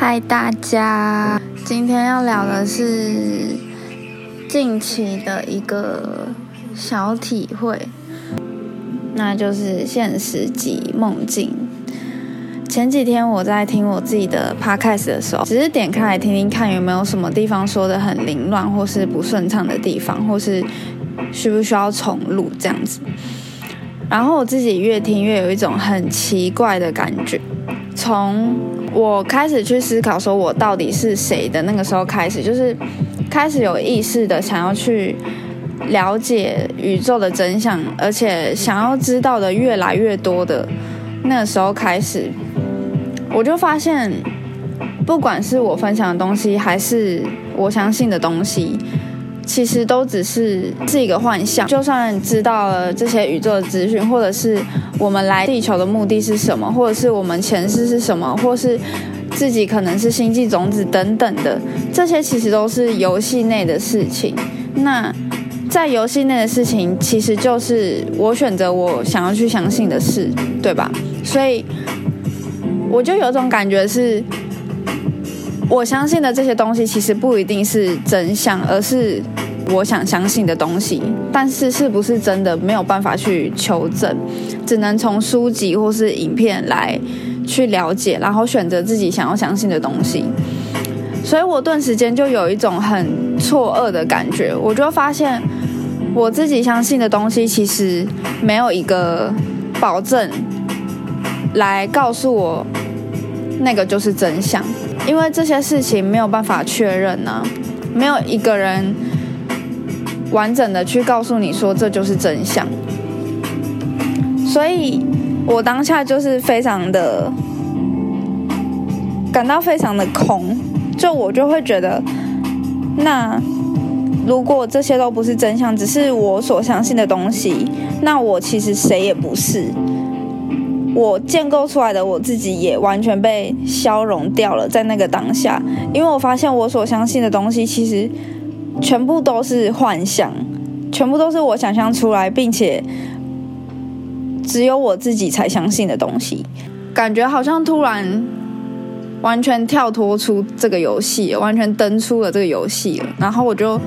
嗨，大家！今天要聊的是近期的一个小体会，那就是现实及梦境。前几天我在听我自己的 podcast 的时候，只是点开来听听看有没有什么地方说的很凌乱，或是不顺畅的地方，或是需不需要重录这样子。然后我自己越听越有一种很奇怪的感觉，从我开始去思考说我到底是谁的那个时候开始，就是开始有意识的想要去了解宇宙的真相，而且想要知道的越来越多的那个时候开始。我就发现，不管是我分享的东西，还是我相信的东西，其实都只是是一个幻象。就算知道了这些宇宙的资讯，或者是我们来地球的目的是什么，或者是我们前世是什么，或是自己可能是星际种子等等的，这些其实都是游戏内的事情。那在游戏内的事情，其实就是我选择我想要去相信的事，对吧？所以。我就有种感觉是，我相信的这些东西其实不一定是真相，而是我想相信的东西。但是是不是真的没有办法去求证，只能从书籍或是影片来去了解，然后选择自己想要相信的东西。所以我顿时间就有一种很错愕的感觉，我就发现我自己相信的东西其实没有一个保证。来告诉我，那个就是真相，因为这些事情没有办法确认呢，没有一个人完整的去告诉你说这就是真相，所以我当下就是非常的感到非常的空，就我就会觉得，那如果这些都不是真相，只是我所相信的东西，那我其实谁也不是。我建构出来的我自己也完全被消融掉了，在那个当下，因为我发现我所相信的东西其实全部都是幻想，全部都是我想象出来，并且只有我自己才相信的东西，感觉好像突然完全跳脱出这个游戏，完全登出了这个游戏，然后我就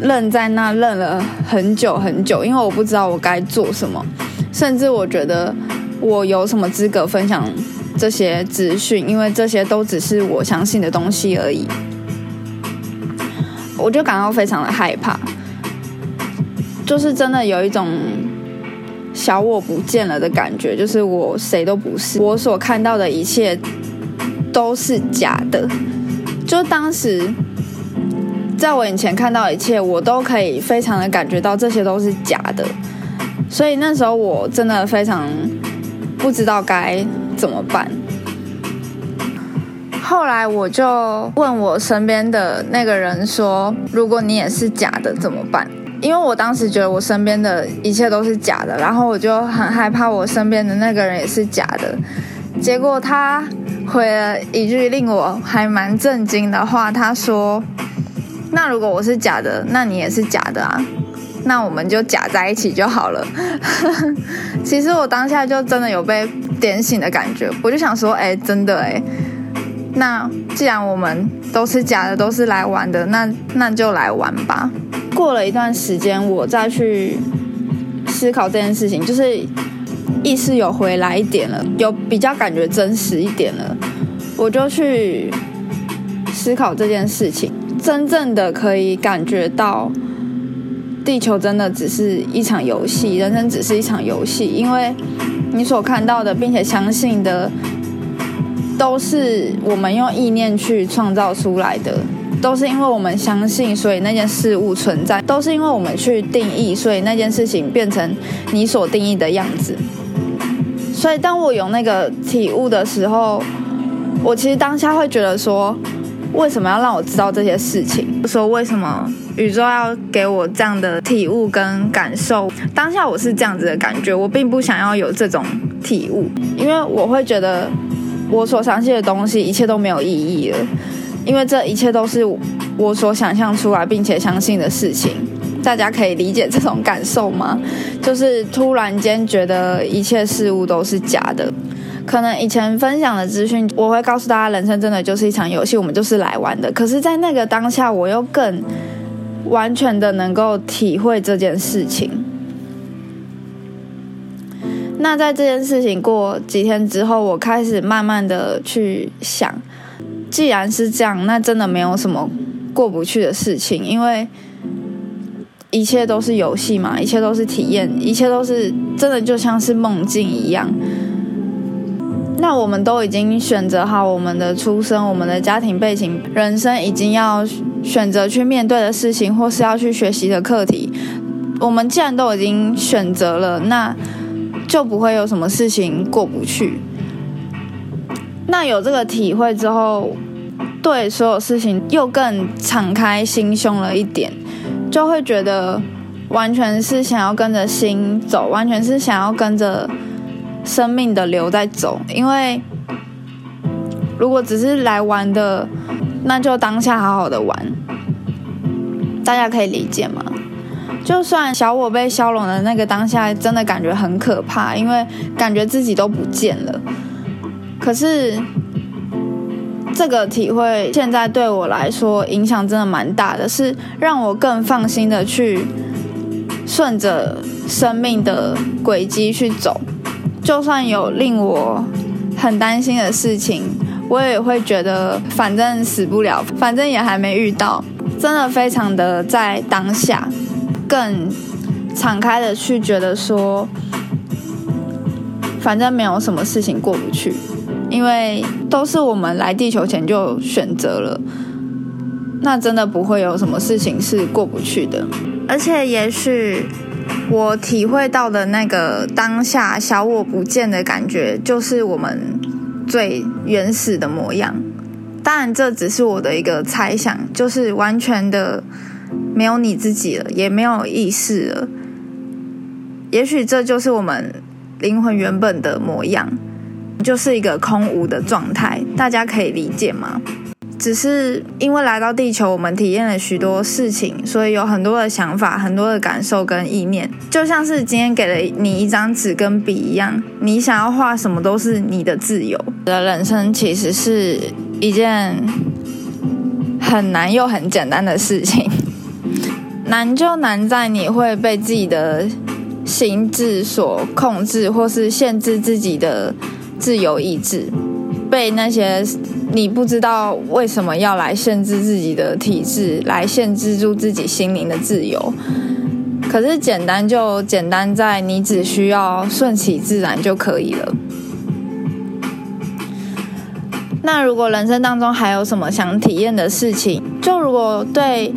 愣在那愣了很久很久，因为我不知道我该做什么，甚至我觉得。我有什么资格分享这些资讯？因为这些都只是我相信的东西而已。我就感到非常的害怕，就是真的有一种小我不见了的感觉，就是我谁都不是，我所看到的一切都是假的。就当时在我眼前看到一切，我都可以非常的感觉到这些都是假的。所以那时候我真的非常。不知道该怎么办。后来我就问我身边的那个人说：“如果你也是假的怎么办？”因为我当时觉得我身边的一切都是假的，然后我就很害怕我身边的那个人也是假的。结果他回了一句令我还蛮震惊的话，他说：“那如果我是假的，那你也是假的啊。”那我们就假在一起就好了。其实我当下就真的有被点醒的感觉，我就想说，哎，真的哎，那既然我们都是假的，都是来玩的，那那就来玩吧。过了一段时间，我再去思考这件事情，就是意识有回来一点了，有比较感觉真实一点了，我就去思考这件事情，真正的可以感觉到。地球真的只是一场游戏，人生只是一场游戏，因为你所看到的，并且相信的，都是我们用意念去创造出来的，都是因为我们相信，所以那件事物存在，都是因为我们去定义，所以那件事情变成你所定义的样子。所以当我有那个体悟的时候，我其实当下会觉得说，为什么要让我知道这些事情？说为什么？宇宙要给我这样的体悟跟感受，当下我是这样子的感觉，我并不想要有这种体悟，因为我会觉得我所相信的东西一切都没有意义了，因为这一切都是我所想象出来并且相信的事情。大家可以理解这种感受吗？就是突然间觉得一切事物都是假的。可能以前分享的资讯，我会告诉大家，人生真的就是一场游戏，我们就是来玩的。可是，在那个当下，我又更完全的能够体会这件事情。那在这件事情过几天之后，我开始慢慢的去想，既然是这样，那真的没有什么过不去的事情，因为一切都是游戏嘛，一切都是体验，一切都是真的就像是梦境一样。那我们都已经选择好我们的出生、我们的家庭背景、人生已经要选择去面对的事情，或是要去学习的课题，我们既然都已经选择了，那。就不会有什么事情过不去。那有这个体会之后，对所有事情又更敞开心胸了一点，就会觉得完全是想要跟着心走，完全是想要跟着生命的流在走。因为如果只是来玩的，那就当下好好的玩，大家可以理解吗？就算小我被消融的那个当下，真的感觉很可怕，因为感觉自己都不见了。可是这个体会现在对我来说影响真的蛮大的，是让我更放心的去顺着生命的轨迹去走。就算有令我很担心的事情，我也会觉得反正死不了，反正也还没遇到，真的非常的在当下。更敞开的去觉得说，反正没有什么事情过不去，因为都是我们来地球前就选择了，那真的不会有什么事情是过不去的。而且，也许我体会到的那个当下小我不见的感觉，就是我们最原始的模样。当然，这只是我的一个猜想，就是完全的。没有你自己了，也没有意识了。也许这就是我们灵魂原本的模样，就是一个空无的状态。大家可以理解吗？只是因为来到地球，我们体验了许多事情，所以有很多的想法、很多的感受跟意念。就像是今天给了你一张纸跟笔一样，你想要画什么都是你的自由。的人生其实是一件很难又很简单的事情。难就难在你会被自己的心智所控制，或是限制自己的自由意志，被那些你不知道为什么要来限制自己的体质，来限制住自己心灵的自由。可是简单就简单在你只需要顺其自然就可以了。那如果人生当中还有什么想体验的事情，就如果对。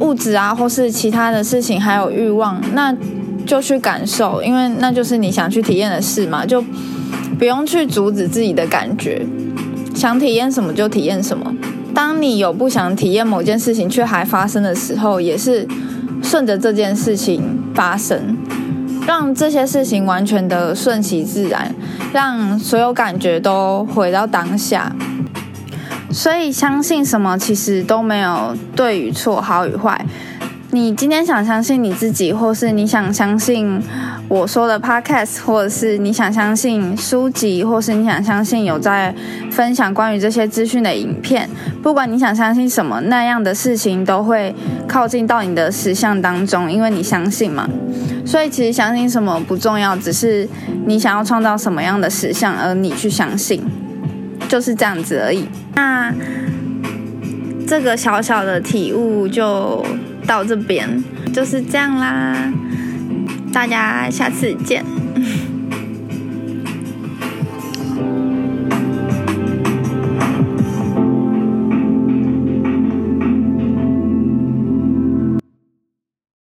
物质啊，或是其他的事情，还有欲望，那就去感受，因为那就是你想去体验的事嘛，就不用去阻止自己的感觉，想体验什么就体验什么。当你有不想体验某件事情却还发生的时候，也是顺着这件事情发生，让这些事情完全的顺其自然，让所有感觉都回到当下。所以相信什么其实都没有对与错、好与坏。你今天想相信你自己，或是你想相信我说的 podcast，或者是你想相信书籍，或是你想相信有在分享关于这些资讯的影片，不管你想相信什么，那样的事情都会靠近到你的实相当中，因为你相信嘛。所以其实相信什么不重要，只是你想要创造什么样的实相，而你去相信。就是这样子而已。那这个小小的体悟就到这边，就是这样啦。大家下次见。